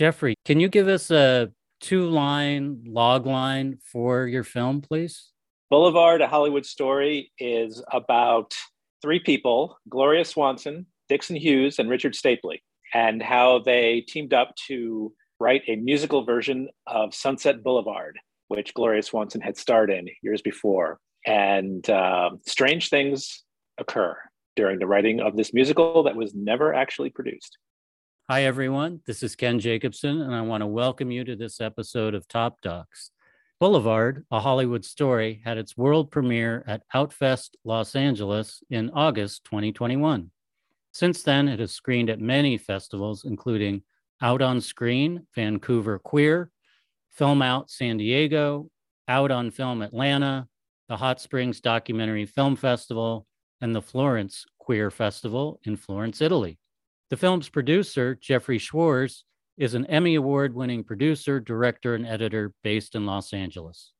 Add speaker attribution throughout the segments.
Speaker 1: Jeffrey, can you give us a two line log line for your film, please?
Speaker 2: Boulevard, a Hollywood story, is about three people Gloria Swanson, Dixon Hughes, and Richard Stapley, and how they teamed up to write a musical version of Sunset Boulevard, which Gloria Swanson had starred in years before. And uh, strange things occur during the writing of this musical that was never actually produced.
Speaker 1: Hi, everyone. This is Ken Jacobson, and I want to welcome you to this episode of Top Docs. Boulevard, a Hollywood story, had its world premiere at Outfest Los Angeles in August 2021. Since then, it has screened at many festivals, including Out on Screen, Vancouver Queer, Film Out San Diego, Out on Film Atlanta, the Hot Springs Documentary Film Festival, and the Florence Queer Festival in Florence, Italy. The film's producer, Jeffrey Schwartz, is an Emmy Award winning producer, director, and editor based in Los Angeles.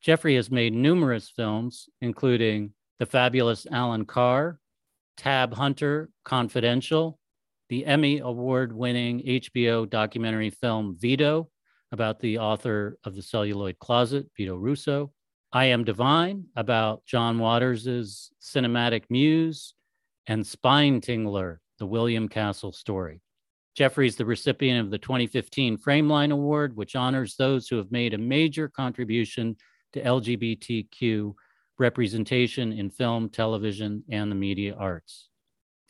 Speaker 1: Jeffrey has made numerous films, including The Fabulous Alan Carr, Tab Hunter Confidential, the Emmy Award winning HBO documentary film Vito about the author of The Celluloid Closet, Vito Russo, I Am Divine about John Waters' cinematic muse, and Spine Tingler the William Castle story. Jeffrey is the recipient of the 2015 Frameline Award, which honors those who have made a major contribution to LGBTQ representation in film, television, and the media arts.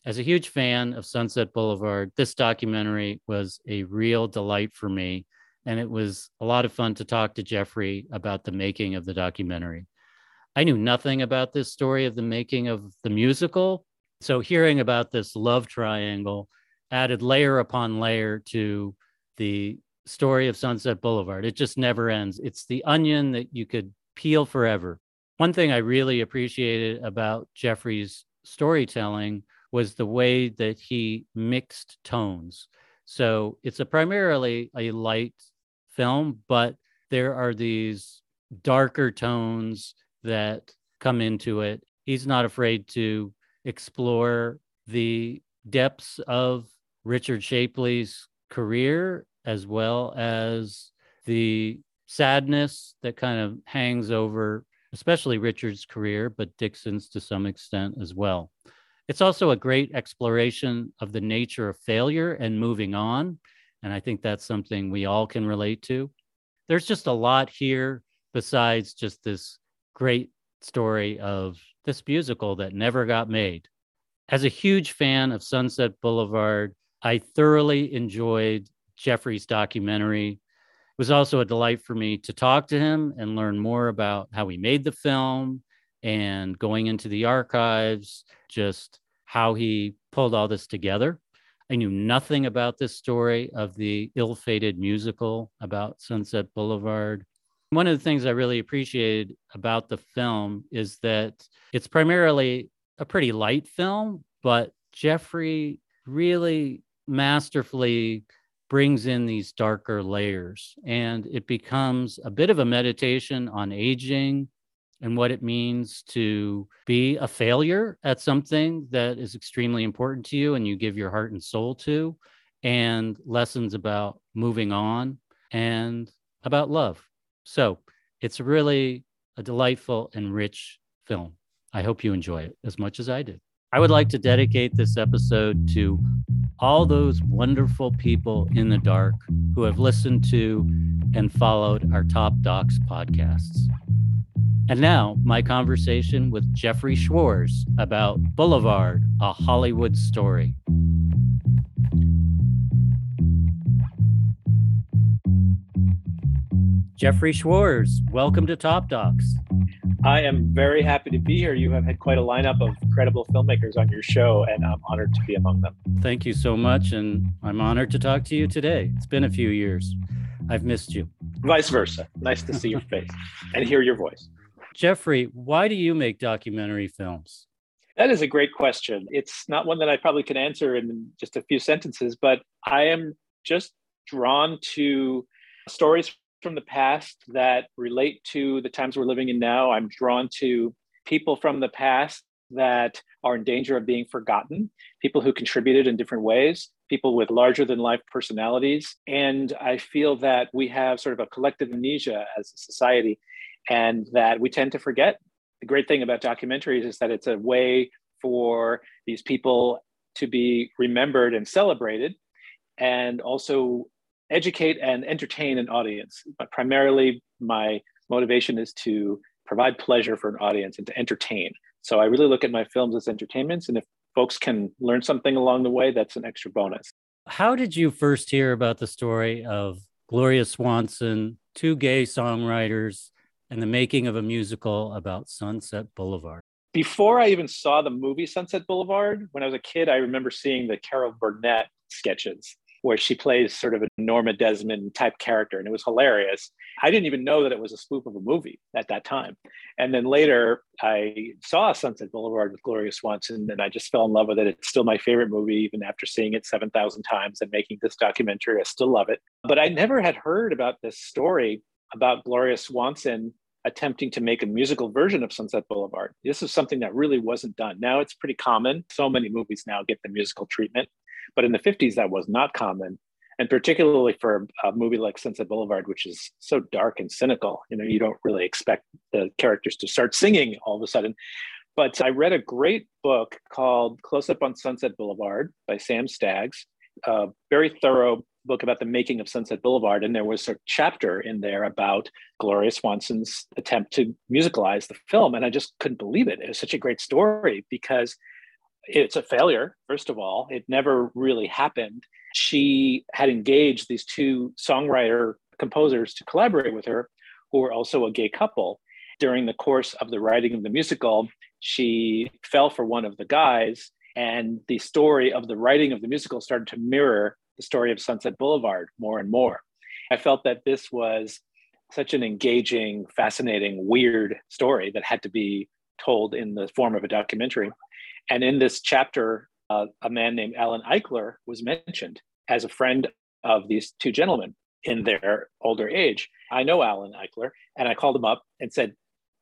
Speaker 1: As a huge fan of Sunset Boulevard, this documentary was a real delight for me. And it was a lot of fun to talk to Jeffrey about the making of the documentary. I knew nothing about this story of the making of the musical, so hearing about this love triangle added layer upon layer to the story of Sunset Boulevard. It just never ends. It's the onion that you could peel forever. One thing I really appreciated about Jeffrey's storytelling was the way that he mixed tones. So it's a primarily a light film, but there are these darker tones that come into it. He's not afraid to explore the depths of Richard Stapley's career as well as the sadness that kind of hangs over especially Richard's career, but Dixon's to some extent as well. It's also a great exploration of the nature of failure and moving on. And I think that's something we all can relate to. There's just a lot here besides just this great story of this musical that never got made. As a huge fan of Sunset Boulevard, I thoroughly enjoyed Jeffrey's documentary. It was also a delight for me to talk to him and learn more about how he made the film and going into the archives, just how he pulled all this together. I knew nothing about this story of the ill fated musical about Sunset Boulevard. One of the things I really appreciated about the film is that it's primarily a pretty light film, but Jeffrey really masterfully brings in these darker layers and it becomes a bit of a meditation on aging and what it means to be a failure at something that is extremely important to you and you give your heart and soul to, and lessons about moving on and about love. So it's really a delightful and rich film. I hope you enjoy it as much as I did. I would like to dedicate this episode to all those wonderful people in the dark who have listened to and followed our Top Docs podcasts. And now, my conversation with Jeffrey Schwartz about Boulevard, a Hollywood story. Jeffrey Schwartz, welcome to Top Docs.
Speaker 2: I am very happy to be here. You have had quite a lineup of incredible filmmakers on your show, and I'm honored to be among them.
Speaker 1: Thank you so much. And I'm honored to talk to you today. It's been a few years. I've missed you.
Speaker 2: Vice versa. Nice to see your face and hear your voice.
Speaker 1: Jeffrey, why do you make documentary films?
Speaker 2: That is a great question. It's not one that I probably can answer in just a few sentences, but I am just drawn to stories from the past that relate to the times we're living in now. I'm drawn to people from the past that are in danger of being forgotten, people who contributed in different ways, people with larger than life personalities. And I feel that we have sort of a collective amnesia as a society and that we tend to forget. The great thing about documentaries is that it's a way for these people to be remembered and celebrated and also educate and entertain an audience. But primarily, my motivation is to provide pleasure for an audience and to entertain. So I really look at my films as entertainments. And if folks can learn something along the way, that's an extra bonus.
Speaker 1: How did you first hear about the story of Gloria Swanson, two gay songwriters, and the making of a musical about Sunset Boulevard?
Speaker 2: Before I even saw the movie Sunset Boulevard, when I was a kid, I remember seeing the Carol Burnett sketches where she plays sort of a Norma Desmond type character, and it was hilarious. I didn't even know that it was a spoof of a movie at that time. And then later, I saw Sunset Boulevard with Gloria Swanson, and I just fell in love with it. It's still my favorite movie, even after seeing it 7,000 times and making this documentary. I still love it. But I never had heard about this story about Gloria Swanson attempting to make a musical version of Sunset Boulevard. This is something that really wasn't done. Now it's pretty common. So many movies now get the musical treatment. But in the 50s, that was not common. And particularly for a movie like Sunset Boulevard, which is so dark and cynical, you know, you don't really expect the characters to start singing all of a sudden. But I read a great book called Close Up on Sunset Boulevard by Sam Staggs, a very thorough book about the making of Sunset Boulevard. And there was a chapter in there about Gloria Swanson's attempt to musicalize the film. And I just couldn't believe it. It was such a great story because it's a failure, first of all. It never really happened. She had engaged these two songwriter composers to collaborate with her, who were also a gay couple. During the course of the writing of the musical, she fell for one of the guys, and the story of the writing of the musical started to mirror the story of Sunset Boulevard more and more. I felt that this was such an engaging, fascinating, weird story that had to be told in the form of a documentary. And in this chapter, uh, a man named Alan Eichler was mentioned as a friend of these two gentlemen in their older age. I know Alan Eichler, and I called him up and said,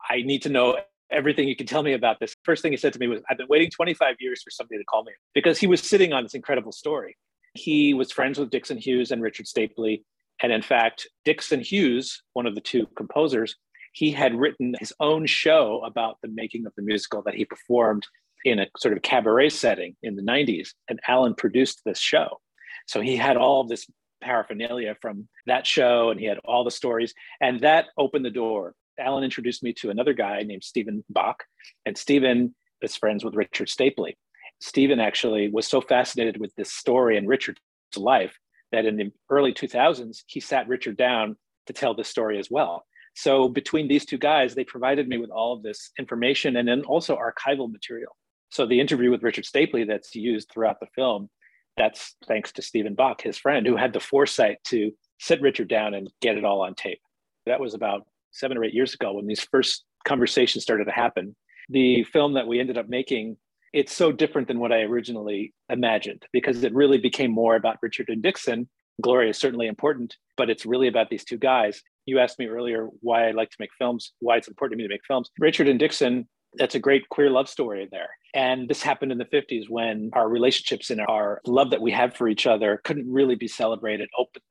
Speaker 2: I need to know everything you can tell me about this. First thing he said to me was, I've been waiting 25 years for somebody to call me because he was sitting on this incredible story. He was friends with Dixon Hughes and Richard Stapley. And in fact, Dixon Hughes, one of the two composers, he had written his own show about the making of the musical that he performed in a sort of cabaret setting in the 90s. And Alan produced this show. So he had all this paraphernalia from that show and he had all the stories. And that opened the door. Alan introduced me to another guy named Stephen Bach. And Stephen is friends with Richard Stapley. Stephen actually was so fascinated with this story and Richard's life that in the early 2000s, he sat Richard down to tell this story as well. So between these two guys, they provided me with all of this information and then also archival material. So the interview with Richard Stapley that's used throughout the film, that's thanks to Stephen Bach, his friend, who had the foresight to sit Richard down and get it all on tape. That was about seven or eight years ago when these first conversations started to happen. The film that we ended up making, it's so different than what I originally imagined because it really became more about Richard and Dixon. Gloria is certainly important, but it's really about these two guys. You asked me earlier why I like to make films, why it's important to me to make films. Richard and Dixon that's a great queer love story there. And this happened in the 50s when our relationships and our love that we had for each other couldn't really be celebrated openly.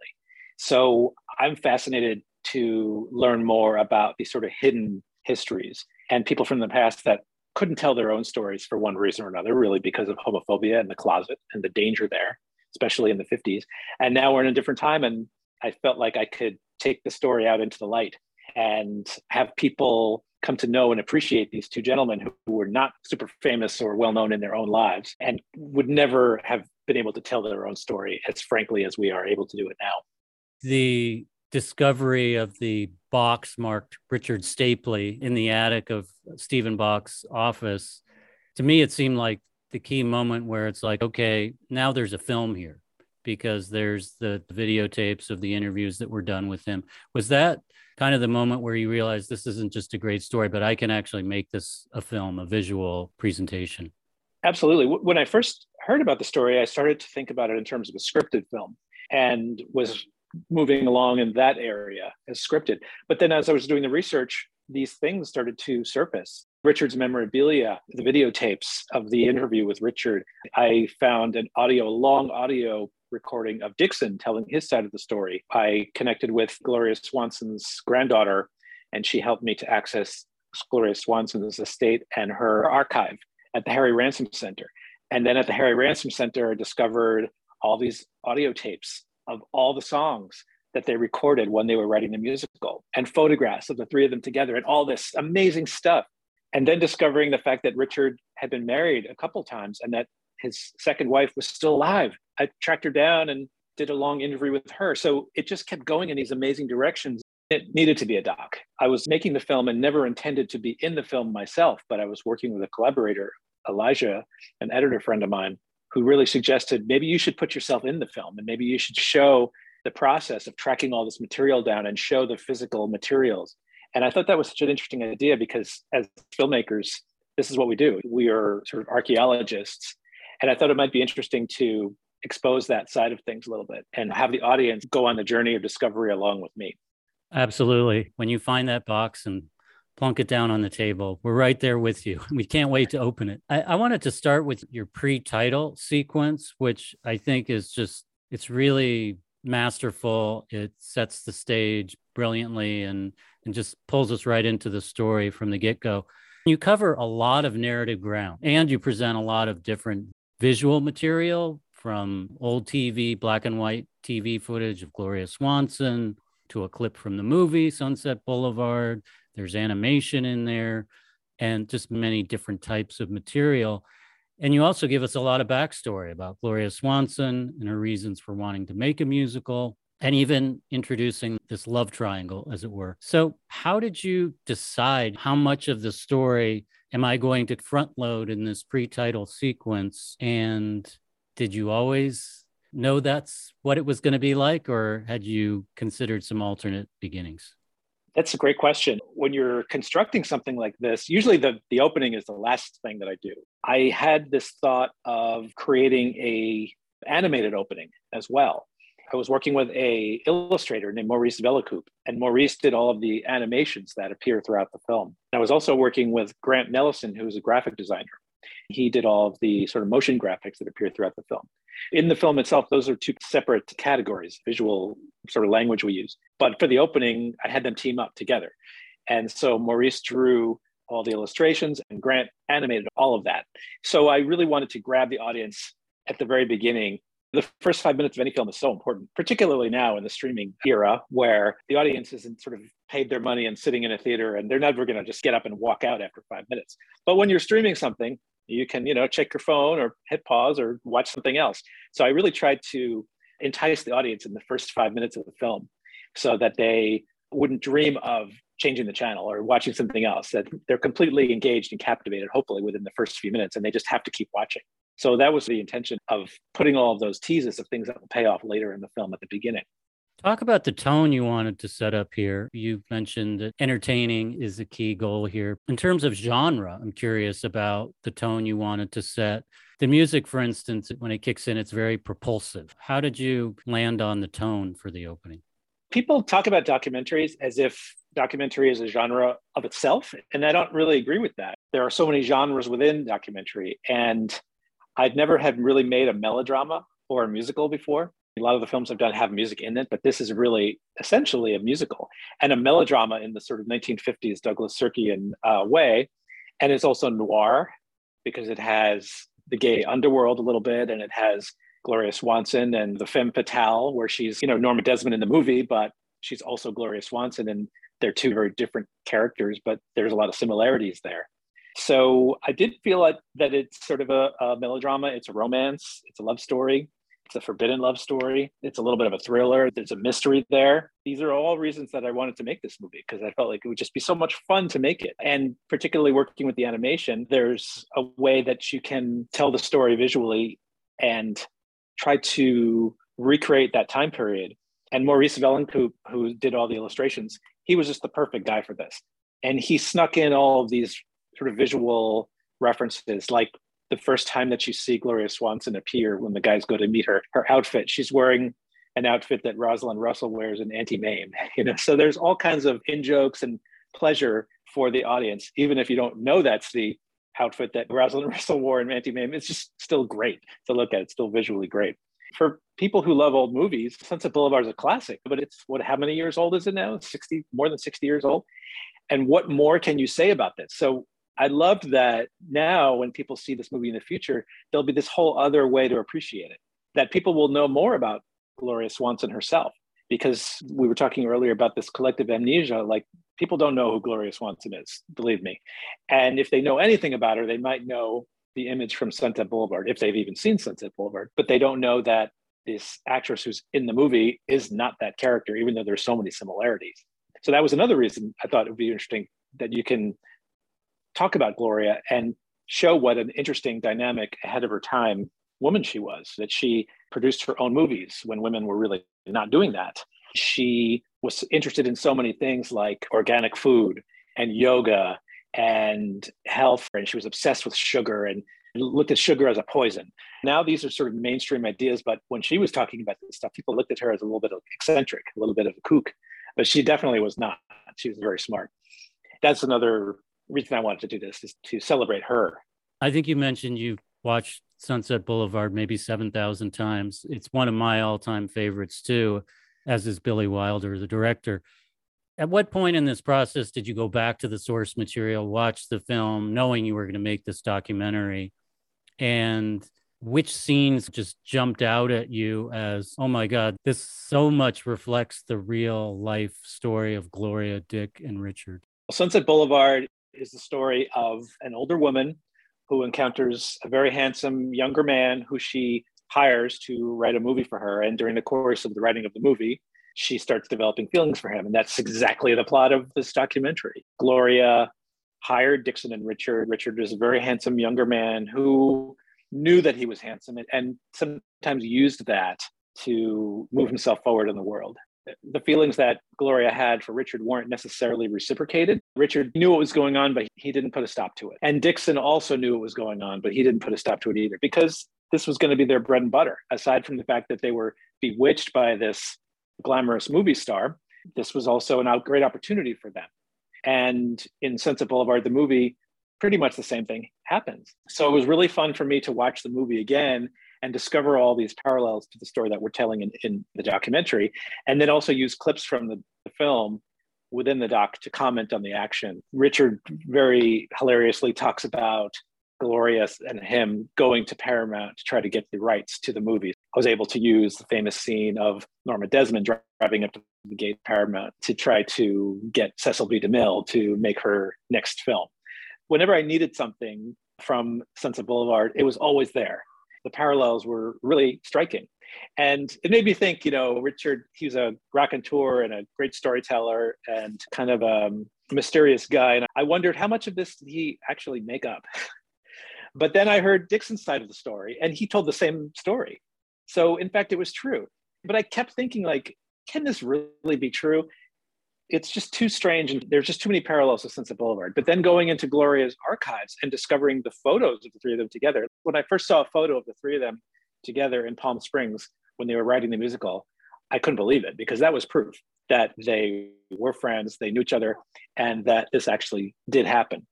Speaker 2: So I'm fascinated to learn more about these sort of hidden histories and people from the past that couldn't tell their own stories for one reason or another, really because of homophobia and the closet and the danger there, especially in the 50s. And now we're in a different time. And I felt like I could take the story out into the light and have people come to know and appreciate these two gentlemen who, who were not super famous or well known in their own lives and would never have been able to tell their own story as frankly as we are able to do it now.
Speaker 1: The discovery of the box marked Richard Stapley in the attic of Stephen Bach's office, to me, it seemed like the key moment where it's like, okay, now there's a film here because there's the videotapes of the interviews that were done with him. Was that kind of the moment where you realize this isn't just a great story, but I can actually make this a film, a visual presentation.
Speaker 2: Absolutely. When I first heard about the story, I started to think about it in terms of a scripted film and was moving along in that area as scripted. But then as I was doing the research, these things started to surface. Richard's memorabilia, the videotapes of the interview with Richard, I found an audio, a long audio recording of Dixon telling his side of the story. I connected with Gloria Swanson's granddaughter, and she helped me to access Gloria Swanson's estate and her archive at the Harry Ransom Center. And then at the Harry Ransom Center, I discovered all these audio tapes of all the songs that they recorded when they were writing the musical and photographs of the three of them together and all this amazing stuff. And then discovering the fact that Richard had been married a couple times and that his second wife was still alive. I tracked her down and did a long interview with her. So it just kept going in these amazing directions. It needed to be a doc. I was making the film and never intended to be in the film myself, but I was working with a collaborator, Elijah, an editor friend of mine, who really suggested maybe you should put yourself in the film and maybe you should show the process of tracking all this material down and show the physical materials. And I thought that was such an interesting idea because as filmmakers, this is what we do. We are sort of archaeologists. And I thought it might be interesting to expose that side of things a little bit and have the audience go on the journey of discovery along with me.
Speaker 1: Absolutely. When you find that box and plunk it down on the table, we're right there with you. We can't wait to open it. I, I wanted to start with your pre title sequence, which I think is just, it's really masterful. It sets the stage brilliantly and and just pulls us right into the story from the get-go. You cover a lot of narrative ground and you present a lot of different visual material from old TV, black and white TV footage of Gloria Swanson to a clip from the movie Sunset Boulevard. There's animation in there and just many different types of material. And you also give us a lot of backstory about Gloria Swanson and her reasons for wanting to make a musical and even introducing this love triangle, as it were. So, how did you decide how much of the story am I going to front load in this pre title sequence? And did you always know that's what it was going to be like, or had you considered some alternate beginnings?
Speaker 2: That's a great question. When you're constructing something like this, usually the, the opening is the last thing that I do. I had this thought of creating a animated opening as well. I was working with a illustrator named Maurice Vellekoop, and Maurice did all of the animations that appear throughout the film. I was also working with Grant Nellessen, who's a graphic designer. He did all of the sort of motion graphics that appear throughout the film. In the film itself, those are two separate categories, visual sort of language we use. But for the opening, I had them team up together. And so Maurice drew all the illustrations and Grant animated all of that. So I really wanted to grab the audience at the very beginning. The first five minutes of any film is so important, particularly now in the streaming era where the audience isn't sort of paid their money and sitting in a theater and they're never going to just get up and walk out after five minutes. But when you're streaming something, you can you know check your phone or hit pause or watch something else. So i really tried to entice the audience in the first five minutes of the film so that they wouldn't dream of changing the channel or watching something else that they're completely engaged and captivated hopefully within the first few minutes and they just have to keep watching. So that was the intention of putting all of those teases of things that will pay off later in the film at the beginning
Speaker 1: Talk about the tone you wanted to set up here. You mentioned that entertaining is a key goal here. In terms of genre, I'm curious about the tone you wanted to set. The music, for instance, when it kicks in, it's very propulsive. How did you land on the tone for the opening?
Speaker 2: People talk about documentaries as if documentary is a genre of itself, and I don't really agree with that. There are so many genres within documentary, and I'd never had really made a melodrama or a musical before. A lot of the films I've done have music in it, but this is really essentially a musical and a melodrama in the sort of 1950s Douglas Sirkian uh, way. And it's also noir because it has the gay underworld a little bit and it has Gloria Swanson and the femme fatale, where she's, you know, Norma Desmond in the movie, but she's also Gloria Swanson. And they're two very different characters, but there's a lot of similarities there. So I did feel like that it's sort of a, a melodrama. It's a romance. It's a love story. It's a forbidden love story. It's a little bit of a thriller. There's a mystery there. These are all reasons that I wanted to make this movie because I felt like it would just be so much fun to make it. And particularly working with the animation, there's a way that you can tell the story visually and try to recreate that time period. And Maurice Vellekoop, who did all the illustrations, he was just the perfect guy for this. And he snuck in all of these sort of visual references, like the first time that you see Gloria Swanson appear when the guys go to meet her, her outfit, she's wearing an outfit that Rosalind Russell wears in Auntie Mame. You know, so there's all kinds of in jokes and pleasure for the audience, even if you don't know that's the outfit that Rosalind Russell wore in Auntie Mame. It's just still great to look at. It's still visually great. For people who love old movies, Sunset Boulevard is a classic, but it's what, how many years old is it now? 60, more than 60 years old. And what more can you say about this? So I loved that now when people see this movie in the future, there'll be this whole other way to appreciate it, that people will know more about Gloria Swanson herself. Because we were talking earlier about this collective amnesia, like people don't know who Gloria Swanson is, believe me. And if they know anything about her, they might know the image from Sunset Boulevard, if they've even seen Sunset Boulevard, but they don't know that this actress who's in the movie is not that character, even though there's so many similarities. So that was another reason I thought it would be interesting that you can talk about Gloria and show what an interesting dynamic ahead of her time woman she was, that she produced her own movies when women were really not doing that. She was interested in so many things like organic food and yoga and health. And she was obsessed with sugar and looked at sugar as a poison. Now these are sort of mainstream ideas, but when she was talking about this stuff, people looked at her as a little bit eccentric, a little bit of a kook, but she definitely was not. She was very smart. That's another reason I wanted to do this is to celebrate her.
Speaker 1: I think you mentioned you watched Sunset Boulevard maybe 7,000 times. It's one of my all time favorites too, as is Billy Wilder, the director. At what point in this process did you go back to the source material, watch the film, knowing you were going to make this documentary? And which scenes just jumped out at you as, oh my God, this so much reflects the real life story of Gloria, Dick, and Richard?
Speaker 2: Sunset Boulevard is the story of an older woman who encounters a very handsome younger man who she hires to write a movie for her. And during the course of the writing of the movie, she starts developing feelings for him. And that's exactly the plot of this documentary. Gloria hired Dixon and Richard. Richard is a very handsome younger man who knew that he was handsome and, and sometimes used that to move himself forward in the world. The feelings that Gloria had for Richard weren't necessarily reciprocated. Richard knew what was going on, but he didn't put a stop to it. And Dixon also knew what was going on, but he didn't put a stop to it either because this was going to be their bread and butter. Aside from the fact that they were bewitched by this glamorous movie star, this was also a great opportunity for them. And in Sunset Boulevard, the movie, pretty much the same thing happens. So it was really fun for me to watch the movie again and discover all these parallels to the story that we're telling in, in the documentary, and then also use clips from the, the film within the doc to comment on the action. Richard very hilariously talks about Gloria and him going to Paramount to try to get the rights to the movie. I was able to use the famous scene of Norma Desmond driving up to the gate Paramount to try to get Cecil B. DeMille to make her next film. Whenever I needed something from Sunset Boulevard, it was always there. The parallels were really striking. And it made me think, you know, Richard, he was a raconteur and a great storyteller and kind of a mysterious guy. And I wondered how much of this did he actually make up? But then I heard Dixon's side of the story, and he told the same story. So in fact, it was true. But I kept thinking, like, can this really be true? It's just too strange, and there's just too many parallels to Sunset Boulevard. But then going into Gloria's archives and discovering the photos of the three of them together. When I first saw a photo of the three of them together in Palm Springs when they were writing the musical, I couldn't believe it because that was proof that they were friends, they knew each other, and that this actually did happen.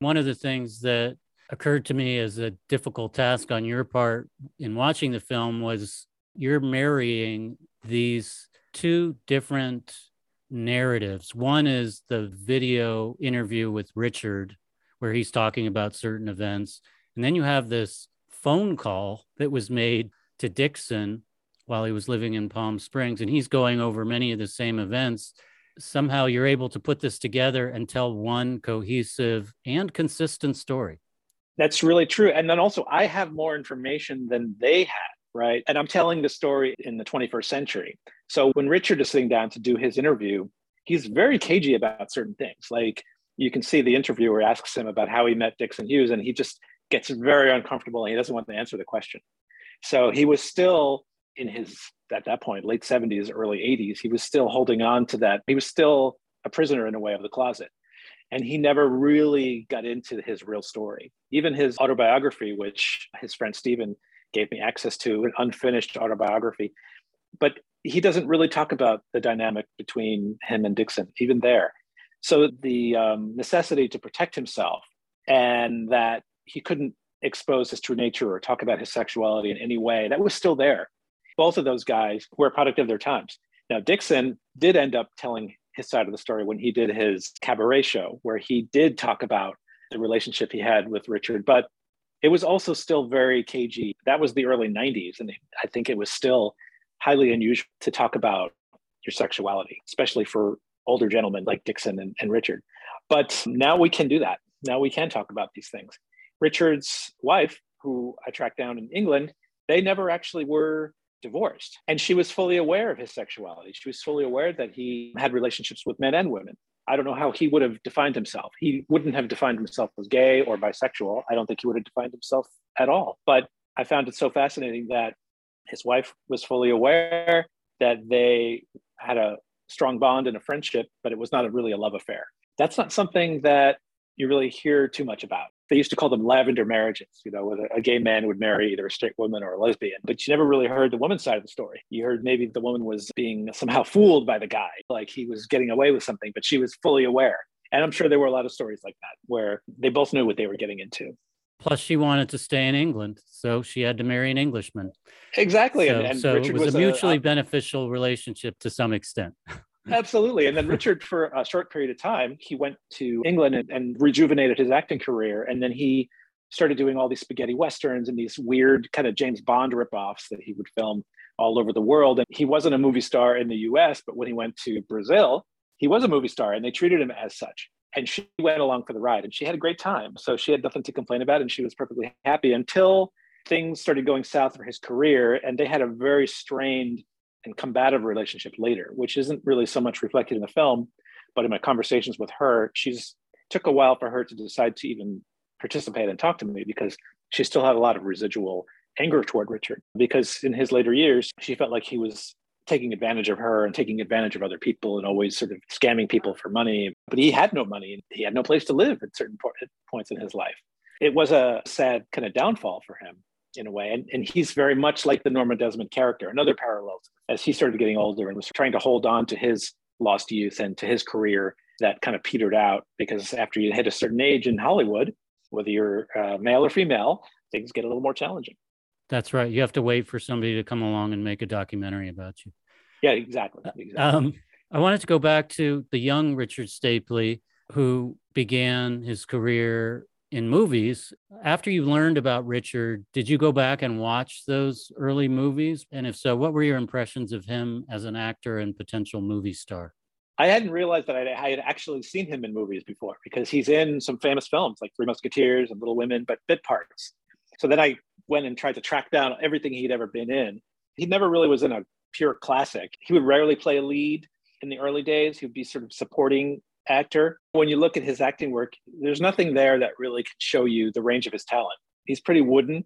Speaker 1: One of the things that occurred to me as a difficult task on your part in watching the film was you're marrying these two different narratives. One is the video interview with Richard, where he's talking about certain events. And then you have this phone call that was made to Dixon while he was living in Palm Springs, and he's going over many of the same events. Somehow you're able to put this together and tell one cohesive and consistent story.
Speaker 2: That's really true. And then also, I have more information than they had, right? And I'm telling the story in the 21st century. So when Richard is sitting down to do his interview, he's very cagey about certain things. Like you can see the interviewer asks him about how he met Dixon Hughes, and he just gets very uncomfortable and he doesn't want to answer the question. So he was still in his, at that point, late 70s, early 80s, he was still holding on to that. He was still a prisoner in a way of the closet and he never really got into his real story. Even his autobiography, which his friend Stephen gave me access to, an unfinished autobiography, but he doesn't really talk about the dynamic between him and Dixon, even there. So the um, necessity to protect himself and that he couldn't expose his true nature or talk about his sexuality in any way, that was still there. Both of those guys were a product of their times. Now, Dixon did end up telling his side of the story when he did his cabaret show, where he did talk about the relationship he had with Richard, but it was also still very cagey. That was the early 90s. And I think it was still highly unusual to talk about your sexuality, especially for older gentlemen like Dixon and, and Richard. But now we can do that. Now we can talk about these things. Richard's wife, who I tracked down in England, they never actually were divorced. And she was fully aware of his sexuality. She was fully aware that he had relationships with men and women. I don't know how he would have defined himself. He wouldn't have defined himself as gay or bisexual. I don't think he would have defined himself at all. But I found it so fascinating that his wife was fully aware that they had a strong bond and a friendship, but it was not a, really a love affair. That's not something that you really hear too much about they used to call them lavender marriages, you know, where a gay man would marry either a straight woman or a lesbian. But you never really heard the woman's side of the story. You heard maybe the woman was being somehow fooled by the guy, like he was getting away with something, but she was fully aware. And I'm sure there were a lot of stories like that where they both knew what they were getting into.
Speaker 1: Plus, she wanted to stay in England, so she had to marry an Englishman.
Speaker 2: Exactly,
Speaker 1: so, and, and so it was, was, a mutually a, beneficial relationship to some extent.
Speaker 2: Absolutely. And then Richard, for a short period of time, he went to England and, and, rejuvenated his acting career. And then he started doing all these spaghetti westerns and these weird kind of James Bond ripoffs that he would film all over the world. And he wasn't a movie star in the US, but when he went to Brazil, he was a movie star and they treated him as such. And she went along for the ride and she had a great time. So she had nothing to complain about and she was perfectly happy until things started going south for his career. And they had a very strained and combative relationship later, which isn't really so much reflected in the film, but in my conversations with her, she's took a while for her to decide to even participate and talk to me because she still had a lot of residual anger toward Richard because in his later years, she felt like he was taking advantage of her and taking advantage of other people and always sort of scamming people for money. But he had no money. And he had no place to live at certain points in his life. It was a sad kind of downfall for him in a way. And, and he's very much like the Norma Desmond character, another parallel. As he started getting older and was trying to hold on to his lost youth and to his career that kind of petered out because after you hit a certain age in Hollywood, whether you're uh, male or female, things get a little more challenging.
Speaker 1: That's right. You have to wait for somebody to come along and make a documentary about you.
Speaker 2: Yeah, exactly. Uh, exactly.
Speaker 1: Um, I wanted to go back to the young Richard Stapley, who began his career in movies. After you learned about Richard, did you go back and watch those early movies? And if so, what were your impressions of him as an actor and potential movie star?
Speaker 2: I hadn't realized that I had actually seen him in movies before because he's in some famous films like Three Musketeers and Little Women, but bit parts. So then I went and tried to track down everything he'd ever been in. He never really was in a pure classic. He would rarely play a lead in the early days. He would be sort of supporting actor. When you look at his acting work, there's nothing there that really can show you the range of his talent. He's pretty wooden.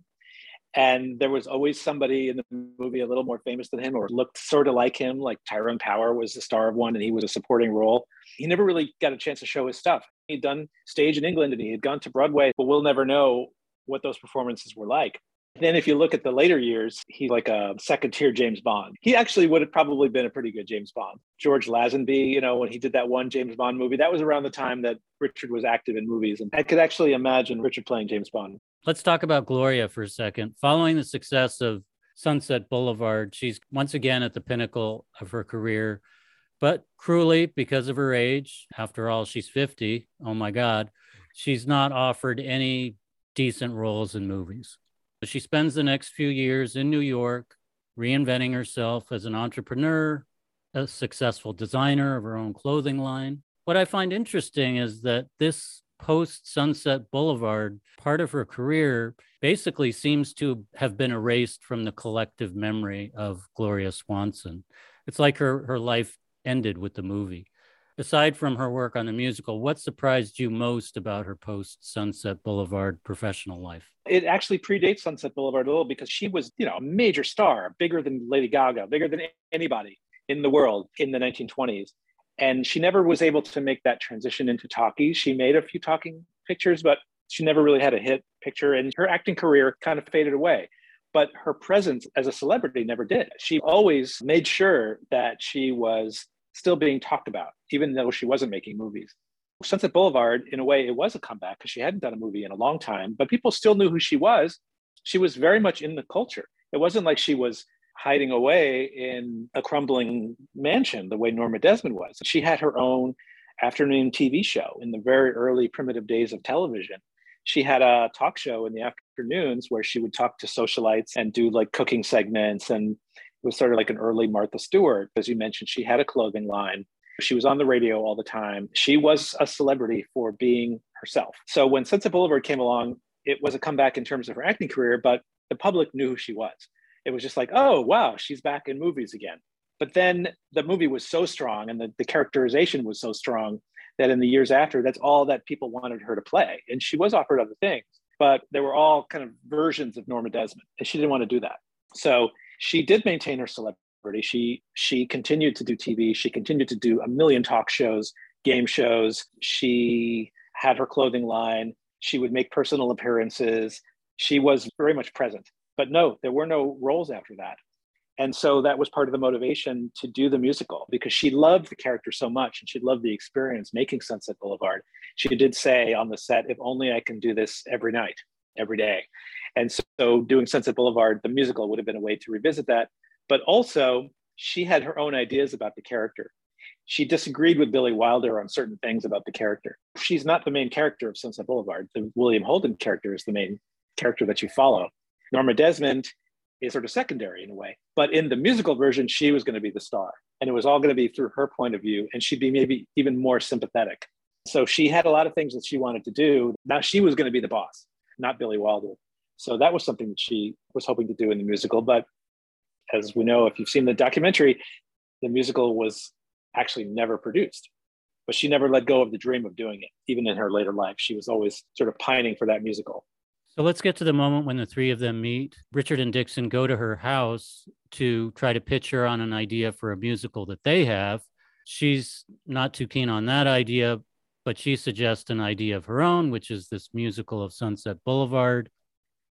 Speaker 2: And there was always somebody in the movie a little more famous than him or looked sort of like him, like Tyrone Power was the star of one and he was a supporting role. He never really got a chance to show his stuff. He'd done stage in England and he had gone to Broadway, but we'll never know what those performances were like. Then, if you look at the later years, he's like a second tier James Bond. He actually would have probably been a pretty good James Bond. George Lazenby, you know, when he did that one James Bond movie, that was around the time that Richard was active in movies. And I could actually imagine Richard playing James Bond.
Speaker 1: Let's talk about Gloria for a second. Following the success of Sunset Boulevard, she's once again at the pinnacle of her career, but cruelly, because of her age, after all, she's 50. Oh my God, she's not offered any decent roles in movies. She spends the next few years in New York, reinventing herself as an entrepreneur, a successful designer of her own clothing line. What I find interesting is that this post Sunset Boulevard part of her career basically seems to have been erased from the collective memory of Gloria Swanson. It's like her, her life ended with the movie aside from her work on the musical, what surprised you most about her post Sunset Boulevard professional life?
Speaker 2: It actually predates Sunset Boulevard a little because she was, you know, a major star, bigger than Lady Gaga, bigger than anybody in the world in the 1920s. And she never was able to make that transition into talkies. She made a few talking pictures, but she never really had a hit picture. And her acting career kind of faded away but her presence as a celebrity never did. She always made sure that she was still being talked about, even though she wasn't making movies. Sunset Boulevard, in a way, it was a comeback because she hadn't done a movie in a long time, but people still knew who she was. She was very much in the culture. It wasn't like she was hiding away in a crumbling mansion the way Norma Desmond was. She had her own afternoon TV show in the very early primitive days of television. She had a talk show in the afternoons where she would talk to socialites and do like cooking segments and was sort of like an early Martha Stewart. As you mentioned, she had a clothing line. She was on the radio all the time. She was a celebrity for being herself. So when Sunset Boulevard came along, it was a comeback in terms of her acting career, but the public knew who she was. It was just like, oh, wow, she's back in movies again. But then the movie was so strong and the, the characterization was so strong that in the years after, that's all that people wanted her to play. And she was offered other things, but they were all kind of versions of Norma Desmond. And she didn't want to do that. So she did maintain her celebrity. She she continued to do TV. She continued to do a million talk shows, game shows. She had her clothing line. She would make personal appearances. She was very much present. But no, there were no roles after that. And so that was part of the motivation to do the musical because she loved the character so much and she loved the experience making Sunset Boulevard. She did say on the set, if only I can do this every night, every day. And so doing Sunset Boulevard, the musical, would have been a way to revisit that. But also, she had her own ideas about the character. She disagreed with Billy Wilder on certain things about the character. She's not the main character of Sunset Boulevard. The William Holden character is the main character that you follow. Norma Desmond is sort of secondary in a way. But in the musical version, she was going to be the star. And it was all going to be through her point of view. And she'd be maybe even more sympathetic. So she had a lot of things that she wanted to do. Now she was going to be the boss, not Billy Wilder. So that was something that she was hoping to do in the musical. But as we know, if you've seen the documentary, the musical was actually never produced. But she never let go of the dream of doing it, even in her later life. She was always sort of pining for that musical.
Speaker 1: So let's get to the moment when the three of them meet. Richard and Dixon go to her house to try to pitch her on an idea for a musical that they have. She's not too keen on that idea, but she suggests an idea of her own, which is this musical of Sunset Boulevard.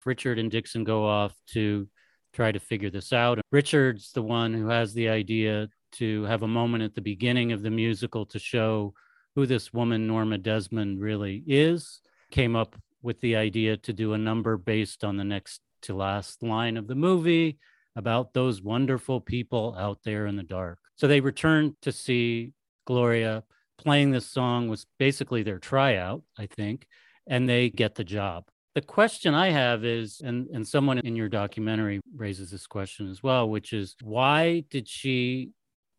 Speaker 1: Richard and Dixon go off to try to figure this out. Richard's the one who has the idea to have a moment at the beginning of the musical to show who this woman, Norma Desmond, really is. Came up with the idea to do a number based on the next to last line of the movie about those wonderful people out there in the dark. So they return to see Gloria playing this song was basically their tryout, I think, and they get the job. The question I have is, and, and someone in your documentary raises this question as well, which is why did she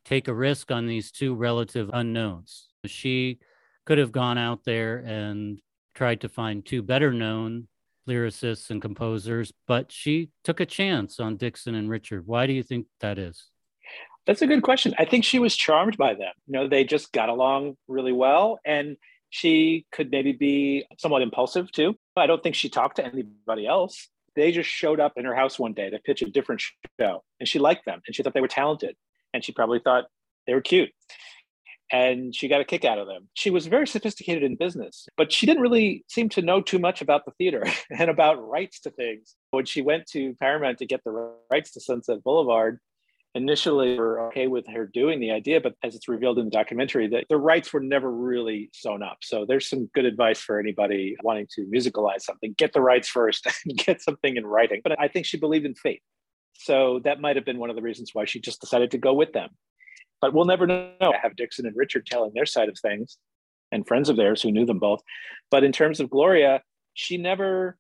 Speaker 1: take a risk on these two relative unknowns? She could have gone out there and tried to find two better known lyricists and composers, but she took a chance on Dixon and Richard. Why do you think that is?
Speaker 2: That's a good question. I think she was charmed by them. You know, they just got along really well. And she could maybe be somewhat impulsive too. I don't think she talked to anybody else. They just showed up in her house one day to pitch a different show. And she liked them and she thought they were talented. And she probably thought they were cute and she got a kick out of them. She was very sophisticated in business, but she didn't really seem to know too much about the theater and about rights to things. When she went to Paramount to get the rights to Sunset Boulevard, initially were okay with her doing the idea, but as it's revealed in the documentary, that the rights were never really sewn up. So there's some good advice for anybody wanting to musicalize something: get the rights first, and get something in writing. But I think she believed in fate. So that might have been one of the reasons why she just decided to go with them but we'll never know. I have Dixon and Richard telling their side of things and friends of theirs who knew them both. But in terms of Gloria, she never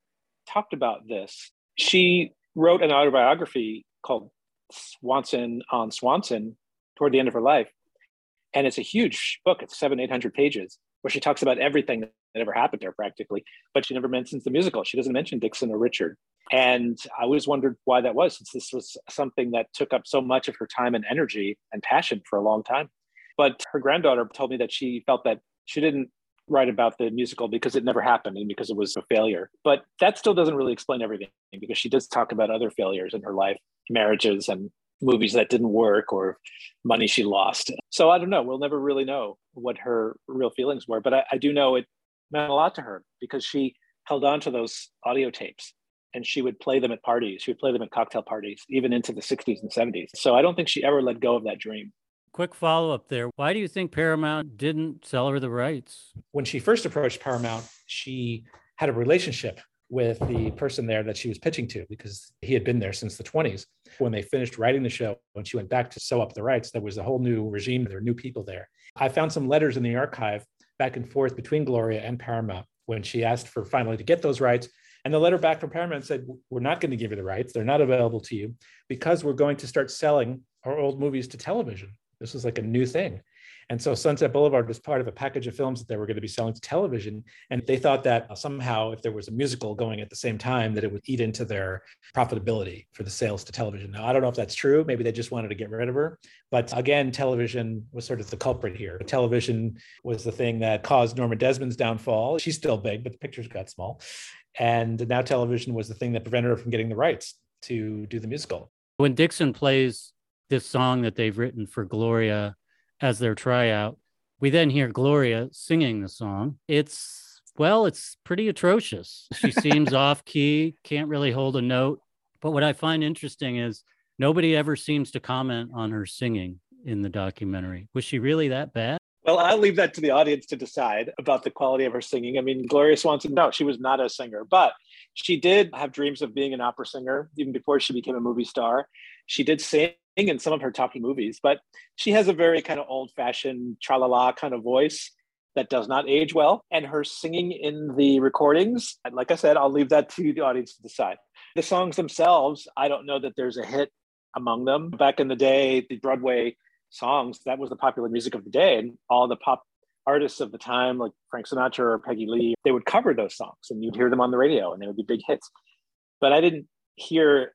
Speaker 2: talked about this. She wrote an autobiography called Swanson on Swanson toward the end of her life. And it's a huge book, it's seven, 800 pages, where she talks about everything that ever happened to her practically. But she never mentions the musical. She doesn't mention Dixon or Richard. And I always wondered why that was, since this was something that took up so much of her time and energy and passion for a long time. But her granddaughter told me that she felt that she didn't write about the musical because it never happened and because it was a failure. But that still doesn't really explain everything because she does talk about other failures in her life, marriages and movies that didn't work or money she lost. So I don't know. We'll never really know what her real feelings were. But I, I do know it meant a lot to her because she held on to those audio tapes and she would play them at parties. She would play them at cocktail parties, even into the 60s and 70s. So I don't think she ever let go of that dream.
Speaker 1: Quick follow up there. Why do you think Paramount didn't sell her the rights?
Speaker 3: When she first approached Paramount, she had a relationship with the person there that she was pitching to because he had been there since the 20s. When they finished writing the show, when she went back to sew up the rights, there was a whole new regime. There were new people there. I found some letters in the archive back and forth between Gloria and Paramount when she asked for finally to get those rights. And the letter back from Paramount said, We're not going to give you the rights. They're not available to you because we're going to start selling our old movies to television. This was like a new thing. And so Sunset Boulevard was part of a package of films that they were going to be selling to television. And they thought that somehow, if there was a musical going at the same time, that it would eat into their profitability for the sales to television. Now, I don't know if that's true. Maybe they just wanted to get rid of her. But again, television was sort of the culprit here. Television was the thing that caused Norma Desmond's downfall. She's still big, but the pictures got small. And now television was the thing that prevented her from getting the rights to do the musical.
Speaker 1: When Dixon plays this song that they've written for Gloria as their tryout. We then hear Gloria singing the song. It's, well, it's pretty atrocious. She seems off key, can't really hold a note. But what I find interesting is nobody ever seems to comment on her singing in the documentary. Was she really that bad?
Speaker 2: Well, I'll leave that to the audience to decide about the quality of her singing. I mean, Gloria Swanson, no, she was not a singer, but she did have dreams of being an opera singer even before she became a movie star. She did sing in some of her talking movies, but she has a very kind of old fashioned tra la la kind of voice that does not age well. And her singing in the recordings, like I said, I'll leave that to the audience to decide. The songs themselves, I don't know that there's a hit among them. Back in the day, the Broadway songs, that was the popular music of the day. And all the pop artists of the time, like Frank Sinatra or Peggy Lee, they would cover those songs and you'd hear them on the radio and they would be big hits. But I didn't hear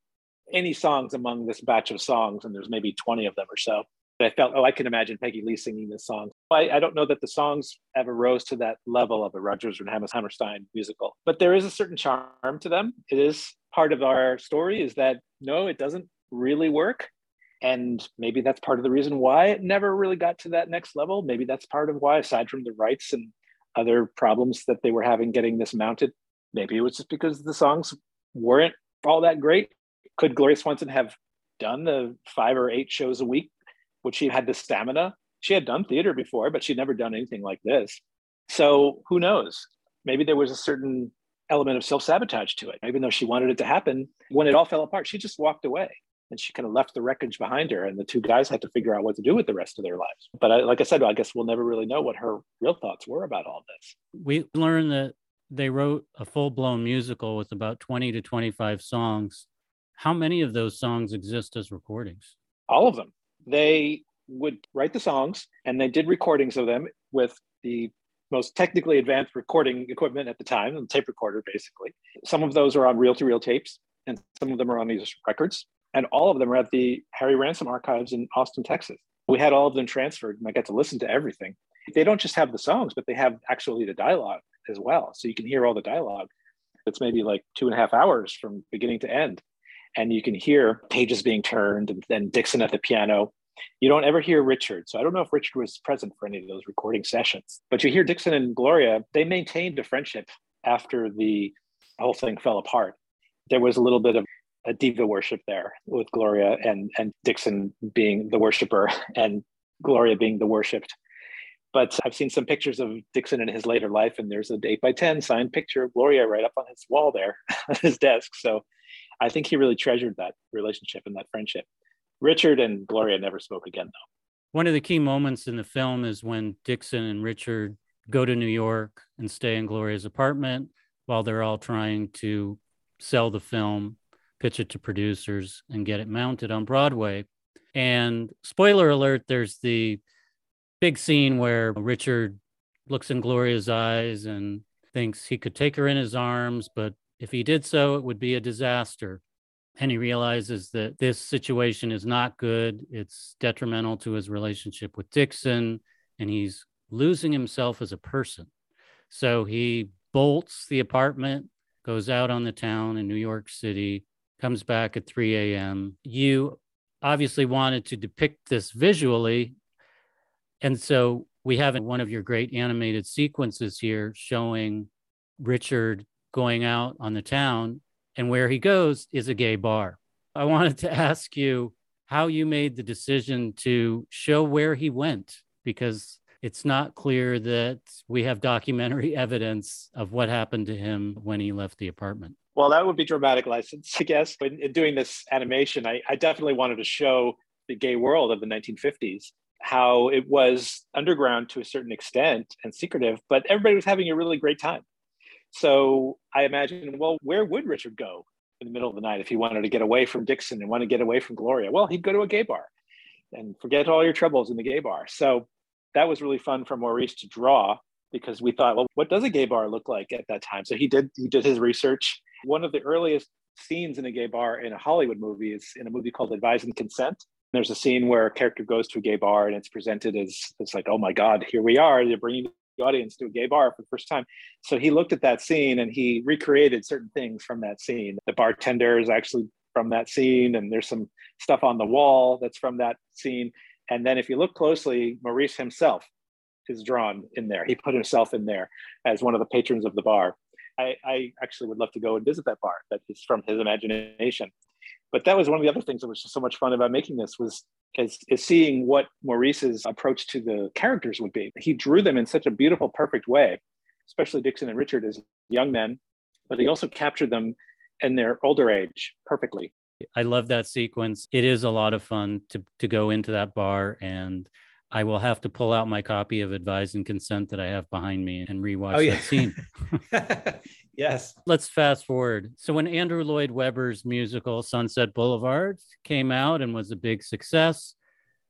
Speaker 2: any songs among this batch of songs, and there's maybe 20 of them or so. I felt, oh, I can imagine Peggy Lee singing this song. I, I don't know that the songs ever rose to that level of a Rodgers and Hammerstein musical, but there is a certain charm to them. It is part of our story is that no, it doesn't really work. And maybe that's part of the reason why it never really got to that next level. Maybe that's part of why, aside from the rights and other problems that they were having getting this mounted, maybe it was just because the songs weren't all that great could Gloria Swanson have done the five or eight shows a week? Would she have had the stamina? She had done theater before, but she'd never done anything like this. So who knows? Maybe there was a certain element of self sabotage to it. Even though she wanted it to happen, when it all fell apart, she just walked away and she kind of left the wreckage behind her. And the two guys had to figure out what to do with the rest of their lives. But I, like I said, I guess we'll never really know what her real thoughts were about all this.
Speaker 1: We learned that they wrote a full blown musical with about 20 to 25 songs how many of those songs exist as recordings?
Speaker 2: All of them. They would write the songs and they did recordings of them with the most technically advanced recording equipment at the time, the tape recorder, basically. Some of those are on reel to reel tapes, and some of them are on these records. And all of them are at the Harry Ransom archives in Austin, Texas. We had all of them transferred, and I got to listen to everything. They don't just have the songs, but they have actually the dialogue as well. So you can hear all the dialogue. It's maybe like two and a half hours from beginning to end and you can hear pages being turned and then Dixon at the piano. You don't ever hear Richard. So I don't know if Richard was present for any of those recording sessions, but you hear Dixon and Gloria, they maintained a friendship after the whole thing fell apart. There was a little bit of a diva worship there with Gloria and, and Dixon being the worshiper and Gloria being the worshipped. But I've seen some pictures of Dixon in his later life, and there's an 8 by 10 signed picture of Gloria right up on his wall there on his desk. So I think he really treasured that relationship and that friendship. Richard and Gloria never spoke again, though.
Speaker 1: One of the key moments in the film is when Dixon and Richard go to New York and stay in Gloria's apartment while they're all trying to sell the film, pitch it to producers, and get it mounted on Broadway. And spoiler alert, there's the big scene where Richard looks in Gloria's eyes and thinks he could take her in his arms, but if he did so, it would be a disaster. And he realizes that this situation is not good. It's detrimental to his relationship with Dixon, and he's losing himself as a person. So he bolts the apartment, goes out on the town in New York City, comes back at 3 a.m. You obviously wanted to depict this visually. And so we have in one of your great animated sequences here showing Richard going out on the town, and where he goes is a gay bar. I wanted to ask you how you made the decision to show where he went because it's not clear that we have documentary evidence of what happened to him when he left the apartment.
Speaker 4: Well, that would be dramatic license, I guess. But in doing this animation, I, I definitely wanted to show the gay world of the 1950s how it was underground to a certain extent and secretive, but everybody was having a really great time. So I imagine, well, where would Richard go in the middle of the night if he wanted to get away from Dixon and want to get away from Gloria? Well, he'd go to a gay bar and forget all your troubles in the gay bar. So that was really fun for Maurice to draw because we thought, well, what does a gay bar look like at that time? So he did he did his research. One of the earliest scenes in a gay bar in a Hollywood movie is in a movie called Advise and Consent. There's a scene where a character goes to a gay bar and it's presented as it's like, oh my God, here we are. They're bringing audience to a gay bar for the first time. So he looked at that scene and he recreated certain things from that scene. The bartender is actually from that scene, and there's some stuff on the wall that's from that scene. And then if you look closely, Maurice himself is drawn in there. He put himself in there as one of the patrons of the bar. I, I actually would love to go and visit that bar that is from his imagination. But that was one of the other things that was just so much fun about making this was is, is seeing what Maurice's approach to the characters would be. He drew them in such a beautiful, perfect way, especially Dixon and Richard as young men, but he also captured them in their older age perfectly.
Speaker 1: I love that sequence. It is a lot of fun to to go into that bar and I will have to pull out my copy of Advise and Consent that I have behind me and rewatch oh, yeah. that scene.
Speaker 2: yes.
Speaker 1: Let's fast forward. So when Andrew Lloyd Webber's musical Sunset Boulevard came out and was a big success,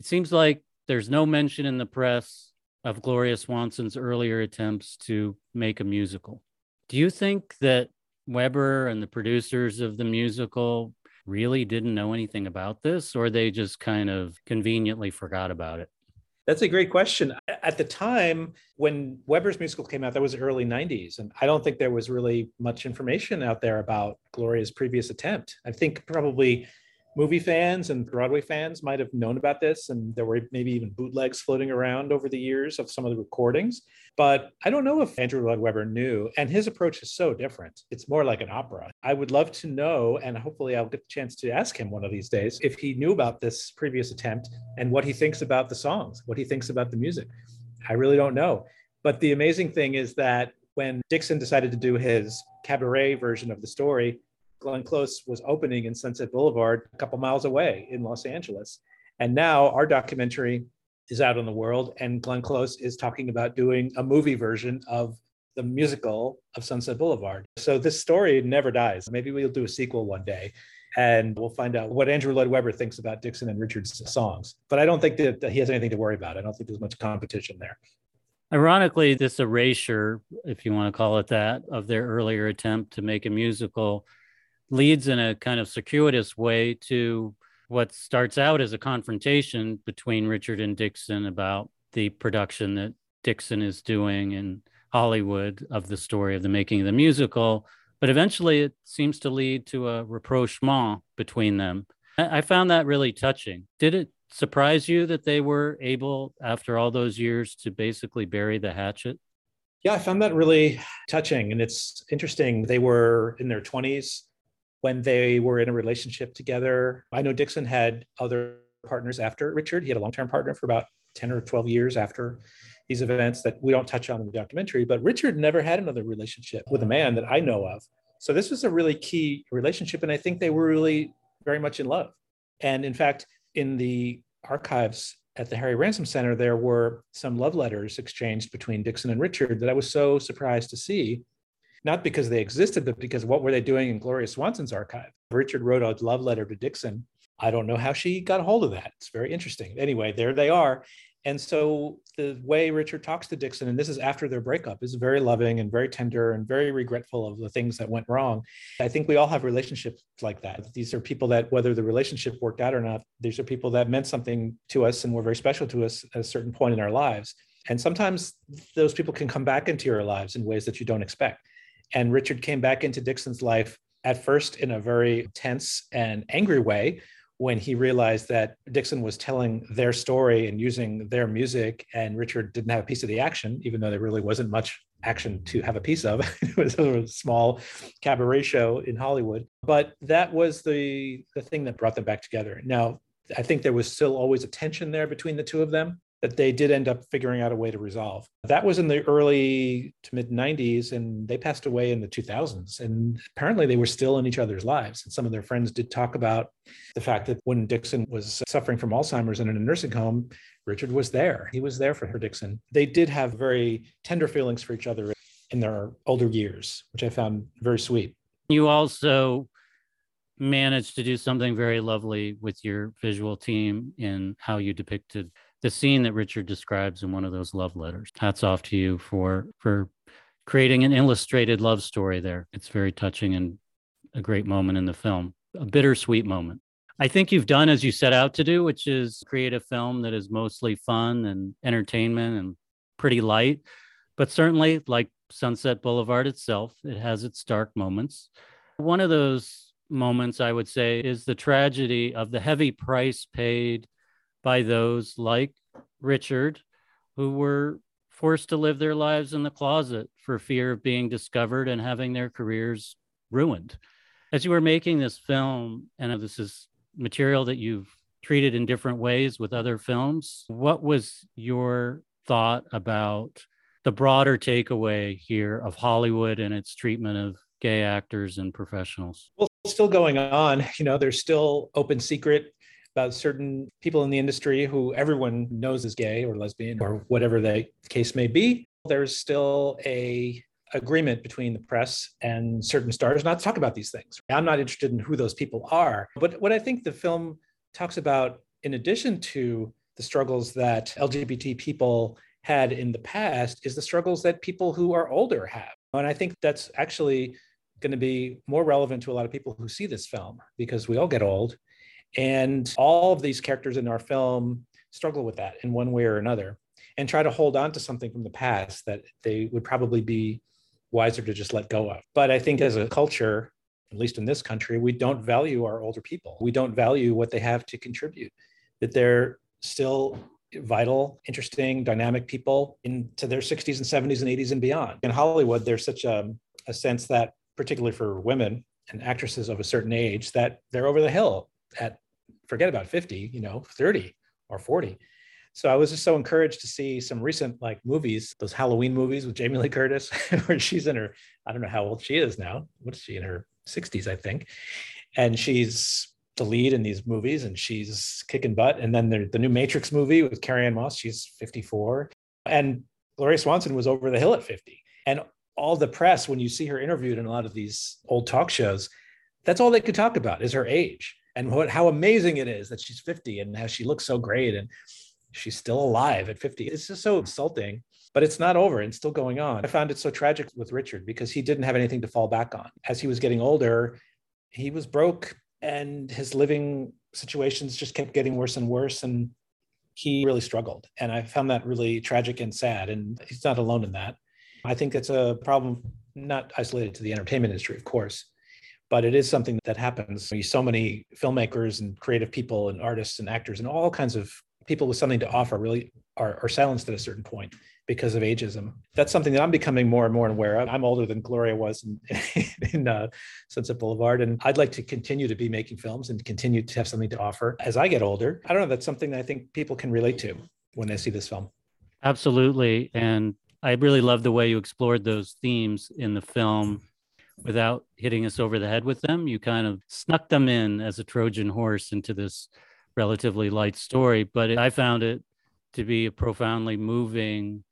Speaker 1: it seems like there's no mention in the press of Gloria Swanson's earlier attempts to make a musical. Do you think that Webber and the producers of the musical really didn't know anything about this, or they just kind of conveniently forgot about it?
Speaker 2: That's a great question. At the time when Webber's musical came out, that was early 90s. And I don't think there was really much information out there about Gloria's previous attempt. I think probably movie fans and Broadway fans might have known about this, and there were maybe even bootlegs floating around over the years of some of the recordings. But I don't know if Andrew Lloyd Webber knew, and his approach is so different. It's more like an opera. I would love to know, and hopefully I'll get the chance to ask him one of these days if he knew about this previous attempt and what he thinks about the songs, what he thinks about the music. I really don't know. But the amazing thing is that when Dixon decided to do his cabaret version of the story, Glenn Close was opening in Sunset Boulevard a couple miles away in Los Angeles. And now our documentary is out in the world, and Glenn Close is talking about doing a movie version of the musical of Sunset Boulevard. So this story never dies. Maybe we'll do a sequel one day and we'll find out what Andrew Lloyd Webber thinks about Dixon and Richard's songs. But I don't think that, that he has anything to worry about. I don't think there's much competition there.
Speaker 1: Ironically, this erasure, if you want to call it that, of their earlier attempt to make a musical leads in a kind of circuitous way to what starts out as a confrontation between Richard and Dixon about the production that Dixon is doing in Hollywood of the story of the making of the musical. But eventually it seems to lead to a rapprochement between them. I found that really touching. Did it surprise you that they were able, after all those years, to basically bury the hatchet?
Speaker 2: Yeah, I found that really touching. And it's interesting. They were in their 20s when they were in a relationship together. I know Dixon had other partners after Richard. He had a long term partner for about 10 or 12 years after these events that we don't touch on in the documentary. But Richard never had another relationship with a man that I know of. So this was a really key relationship. And I think they were really very much in love. And in fact, in the archives at the Harry Ransom Center, there were some love letters exchanged between Dixon and Richard that I was so surprised to see not because they existed, but because what were they doing in Gloria Swanson's archive? Richard wrote a love letter to Dixon. I don't know how she got a hold of that. It's very interesting. Anyway, there they are. And so the way Richard talks to Dixon, and this is after their breakup, is very loving and very tender and very regretful of the things that went wrong. I think we all have relationships like that. These are people that, whether the relationship worked out or not, these are people that meant something to us and were very special to us at a certain point in our lives. And sometimes those people can come back into your lives in ways that you don't expect. And Richard came back into Dixon's life at first in a very tense and angry way when he realized that Dixon was telling their story and using their music, and Richard didn't have a piece of the action, even though there really wasn't much action to have a piece of. it was a small cabaret show in Hollywood. But that was the, the thing that brought them back together. Now, I think there was still always a tension there between the two of them that they did end up figuring out a way to resolve. That was in the early to mid 90s, and they passed away in the 2000s. And apparently, they were still in each other's lives. And some of their friends did talk about the fact that when Dixon was suffering from Alzheimer's and in a nursing home, Richard was there. He was there for her, Dixon. They did have very tender feelings for each other in their older years, which I found very sweet.
Speaker 1: You also managed to do something very lovely with your visual team in how you depicted the scene that Richard describes in one of those love letters. Hats off to you for for creating an illustrated love story there. It's very touching and a great moment in the film, a bittersweet moment. I think you've done as you set out to do, which is create a film that is mostly fun and entertainment and pretty light. But certainly, like Sunset Boulevard itself, it has its dark moments. One of those moments, I would say, is the tragedy of the heavy price paid by those like Richard, who were forced to live their lives in the closet for fear of being discovered and having their careers ruined. As you were making this film, and this is material that you've treated in different ways with other films, what was your thought about the broader takeaway here of Hollywood and its treatment of gay actors and professionals?
Speaker 2: Well, still going on. You know, there's still open secret about certain people in the industry who everyone knows is gay or lesbian or whatever the case may be. There's still a agreement between the press and certain stars not to talk about these things. I'm not interested in who those people are. But what I think the film talks about, in addition to the struggles that LGBT people had in the past, is the struggles that people who are older have. And I think that's actually going to be more relevant to a lot of people who see this film because we all get old and all of these characters in our film struggle with that in one way or another and try to hold on to something from the past that they would probably be wiser to just let go of. But I think as a culture, at least in this country, we don't value our older people. We don't value what they have to contribute, that they're still vital, interesting, dynamic people into their 60s and 70s and 80s and beyond. In Hollywood, there's such a, a sense that, particularly for women and actresses of a certain age, that they're over the hill at forget about 50, you know, 30 or 40. So I was just so encouraged to see some recent like movies, those Halloween movies with Jamie Lee Curtis, where she's in her, I don't know how old she is now. What is she in her 60s, I think. And she's the lead in these movies and she's kicking butt. And then the, the new Matrix movie with Carrie Ann Moss, she's 54. And Gloria Swanson was over the hill at 50. And all the press, when you see her interviewed in a lot of these old talk shows, that's all they could talk about is her age and what how amazing it is that she's 50 and how she looks so great and she's still alive at 50. It's just so hmm. insulting, but it's not over and still going on. I found it so tragic with Richard because he didn't have anything to fall back on. As he was getting older, he was broke and his living situations just kept getting worse and worse and he really struggled. And I found that really tragic and sad and he's not alone in that. I think it's a problem not isolated to the entertainment industry, of course, but it is something that happens. So many filmmakers and creative people and artists and actors and all kinds of people with something to offer really are, are silenced at a certain point because of ageism. That's something that I'm becoming more and more aware of. I'm older than Gloria was in, in uh, Sunset Boulevard, and I'd like to continue to be making films and continue to have something to offer as I get older. I don't know. That's something that I think people can relate to when they see this film.
Speaker 1: Absolutely, and I really love the way you explored those themes in the film without hitting us over the head with them. You kind of snuck them in as a Trojan horse into this relatively light story, but I found it to be a profoundly moving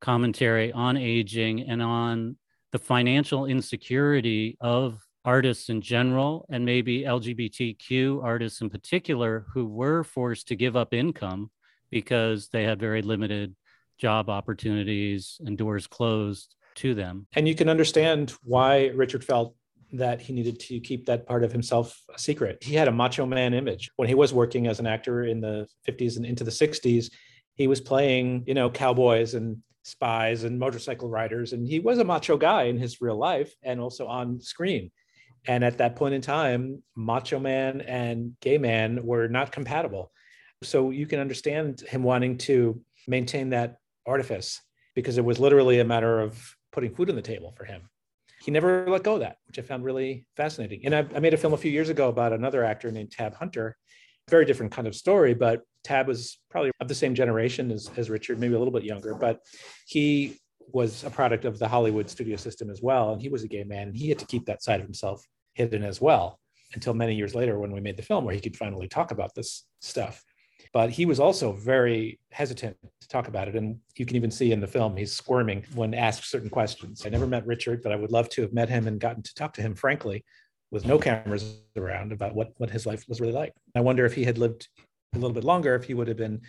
Speaker 1: commentary on aging and on the financial insecurity of artists in general and maybe LGBTQ artists in particular who were forced to give up income because they had very limited job opportunities and doors closed to them.
Speaker 2: And you can understand why Richard felt that he needed to keep that part of himself a secret. He had a macho man image. When he was working as an actor in the 50s and into the 60s, he was playing, you know, cowboys and spies and motorcycle riders. And he was a macho guy in his real life and also on screen. And at that point in time, macho man and gay man were not compatible. So you can understand him wanting to maintain that artifice because it was literally a matter of putting food on the table for him. He never let go of that, which I found really fascinating. And I, I made a film a few years ago about another actor named Tab Hunter. very different kind of story, but Tab was probably of the same generation as, as Richard, maybe a little bit younger, but he was a product of the Hollywood studio system as well. And he was a gay man and he had to keep that side of himself hidden as well until many years later when we made the film where he could finally talk about this stuff. But he was also very hesitant to talk about it. And you can even see in the film, he's squirming when asked certain questions. I never met Richard, but I would love to have met him and gotten to talk to him frankly with no cameras around about what, what his life was really like. I wonder if he had lived a little bit longer, if he would have been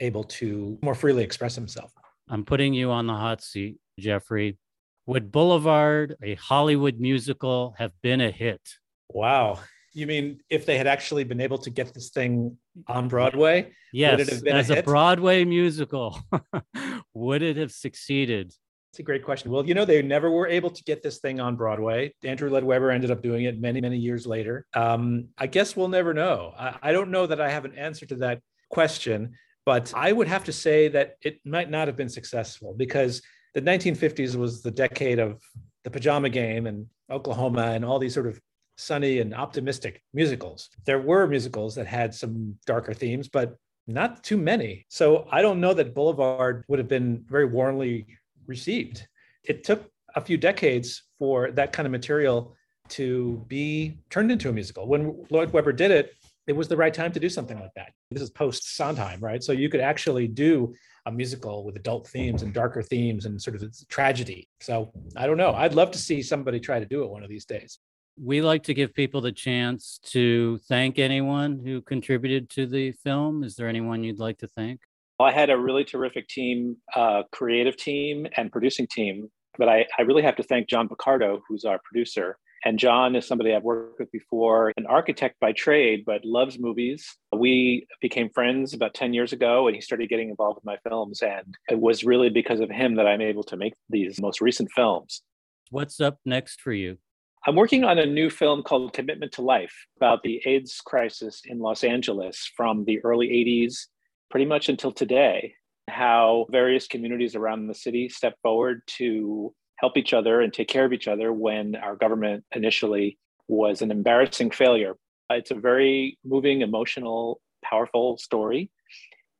Speaker 2: able to more freely express himself.
Speaker 1: I'm putting you on the hot seat, Jeffrey. Would Boulevard, a Hollywood musical, have been a hit?
Speaker 2: Wow. You mean if they had actually been able to get this thing on Broadway?
Speaker 1: Yes, as a, a Broadway musical, would it have succeeded?
Speaker 2: It's a great question. Well, you know, they never were able to get this thing on Broadway. Andrew Lloyd Webber ended up doing it many, many years later. Um, I guess we'll never know. I, I don't know that I have an answer to that question. But I would have to say that it might not have been successful because the 1950s was the decade of the pajama game and Oklahoma and all these sort of sunny and optimistic musicals. There were musicals that had some darker themes, but not too many. So I don't know that Boulevard would have been very warmly received. It took a few decades for that kind of material to be turned into a musical. When Lloyd Webber did it, it was the right time to do something like that. This is post Sondheim, right? So you could actually do a musical with adult themes and darker themes and sort of tragedy. So I don't know. I'd love to see somebody try to do it one of these days.
Speaker 1: We like to give people the chance to thank anyone who contributed to the film. Is there anyone you'd like to thank?
Speaker 5: I had a really terrific team, uh, creative team and producing team, but I, I really have to thank John Picardo, who's our producer and John is somebody I've worked with before, an architect by trade, but loves movies. We became friends about 10 years ago, and he started getting involved with my films. And it was really because of him that I'm able to make these most recent films.
Speaker 1: What's up next for you?
Speaker 5: I'm working on a new film called Commitment to Life about the AIDS crisis in Los Angeles from the early 80s pretty much until today. How various communities around the city step forward to help each other and take care of each other when our government initially was an embarrassing failure. It's a very moving, emotional, powerful story.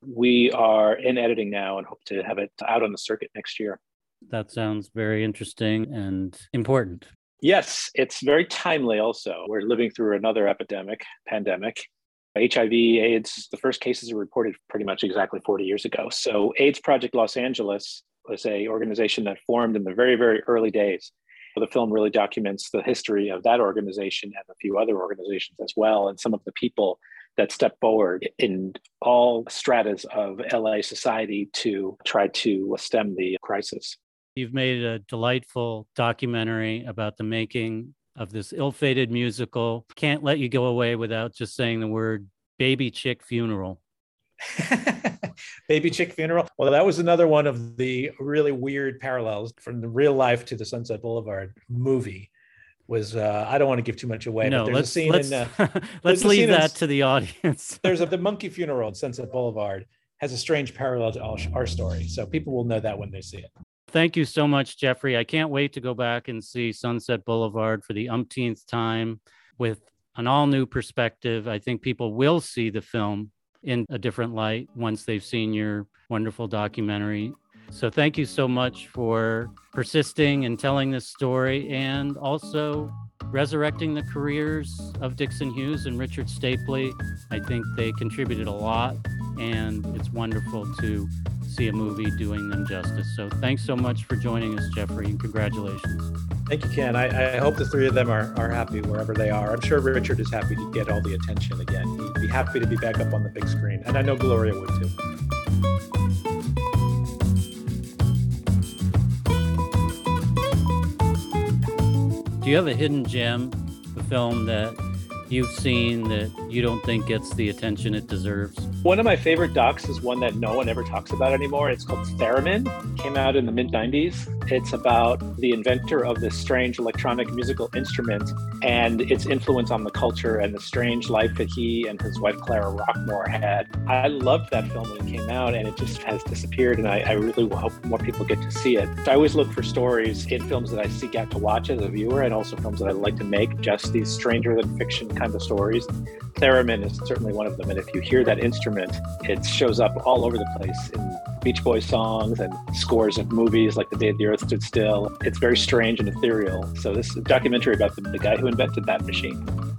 Speaker 5: We are in editing now and hope to have it out on the circuit next year.
Speaker 1: That sounds very interesting and important.
Speaker 5: Yes, it's very timely also. We're living through another epidemic, pandemic. HIV, AIDS, the first cases are reported pretty much exactly 40 years ago. So, AIDS Project Los Angeles was a organization that formed in the very, very early days. The film really documents the history of that organization and a few other organizations as well, and some of the people that step forward in all stratas of LA society to try to stem the crisis.
Speaker 1: You've made a delightful documentary about the making of this ill fated musical. Can't let you go away without just saying the word baby chick funeral.
Speaker 2: Baby Chick Funeral. Well, that was another one of the really weird parallels from the real life to the Sunset Boulevard movie. Was uh, I don't want to give too much away.
Speaker 1: No, but let's let's, in, uh, let's leave that in, to the audience.
Speaker 2: there's a the Monkey Funeral at Sunset Boulevard has a strange parallel to our story, so people will know that when they see it.
Speaker 1: Thank you so much, Jeffrey. I can't wait to go back and see Sunset Boulevard for the umpteenth time with an all new perspective. I think people will see the film in a different light once they've seen your wonderful documentary. So, thank you so much for persisting and telling this story and also resurrecting the careers of Dixon Hughes and Richard Stapley. I think they contributed a lot, and it's wonderful to see a movie doing them justice. So, thanks so much for joining us, Jeffrey, and congratulations.
Speaker 2: Thank you, Ken. I, I, hope the three of them are, are happy wherever they are. I'm sure Richard is happy to get all the attention again. He'd be happy to be back up on the big screen. And I know Gloria would too.
Speaker 1: Do you have a hidden gem, a film that you've seen that you don't think gets the attention it deserves?
Speaker 2: One of my favorite docs is one that no one ever talks about anymore. It's called Theremin. Came out in the mid 90s. It's about the inventor of this strange electronic musical instrument and its influence on the culture and the strange life that he and his wife Clara Rockmore had. I loved that film when it came out and it just has disappeared and I, I really hope more people get to see it. I always look for stories in films that I seek out to watch as a viewer and also films that I like to make, just these stranger than fiction kind of stories. Theremin is certainly one of them. And if you hear that instrument, it shows up all over the place in Beach Boys songs and scores of movies like The Day the Earth Stood Still. It's very strange and ethereal. So this is a documentary about the, the guy who invented that machine.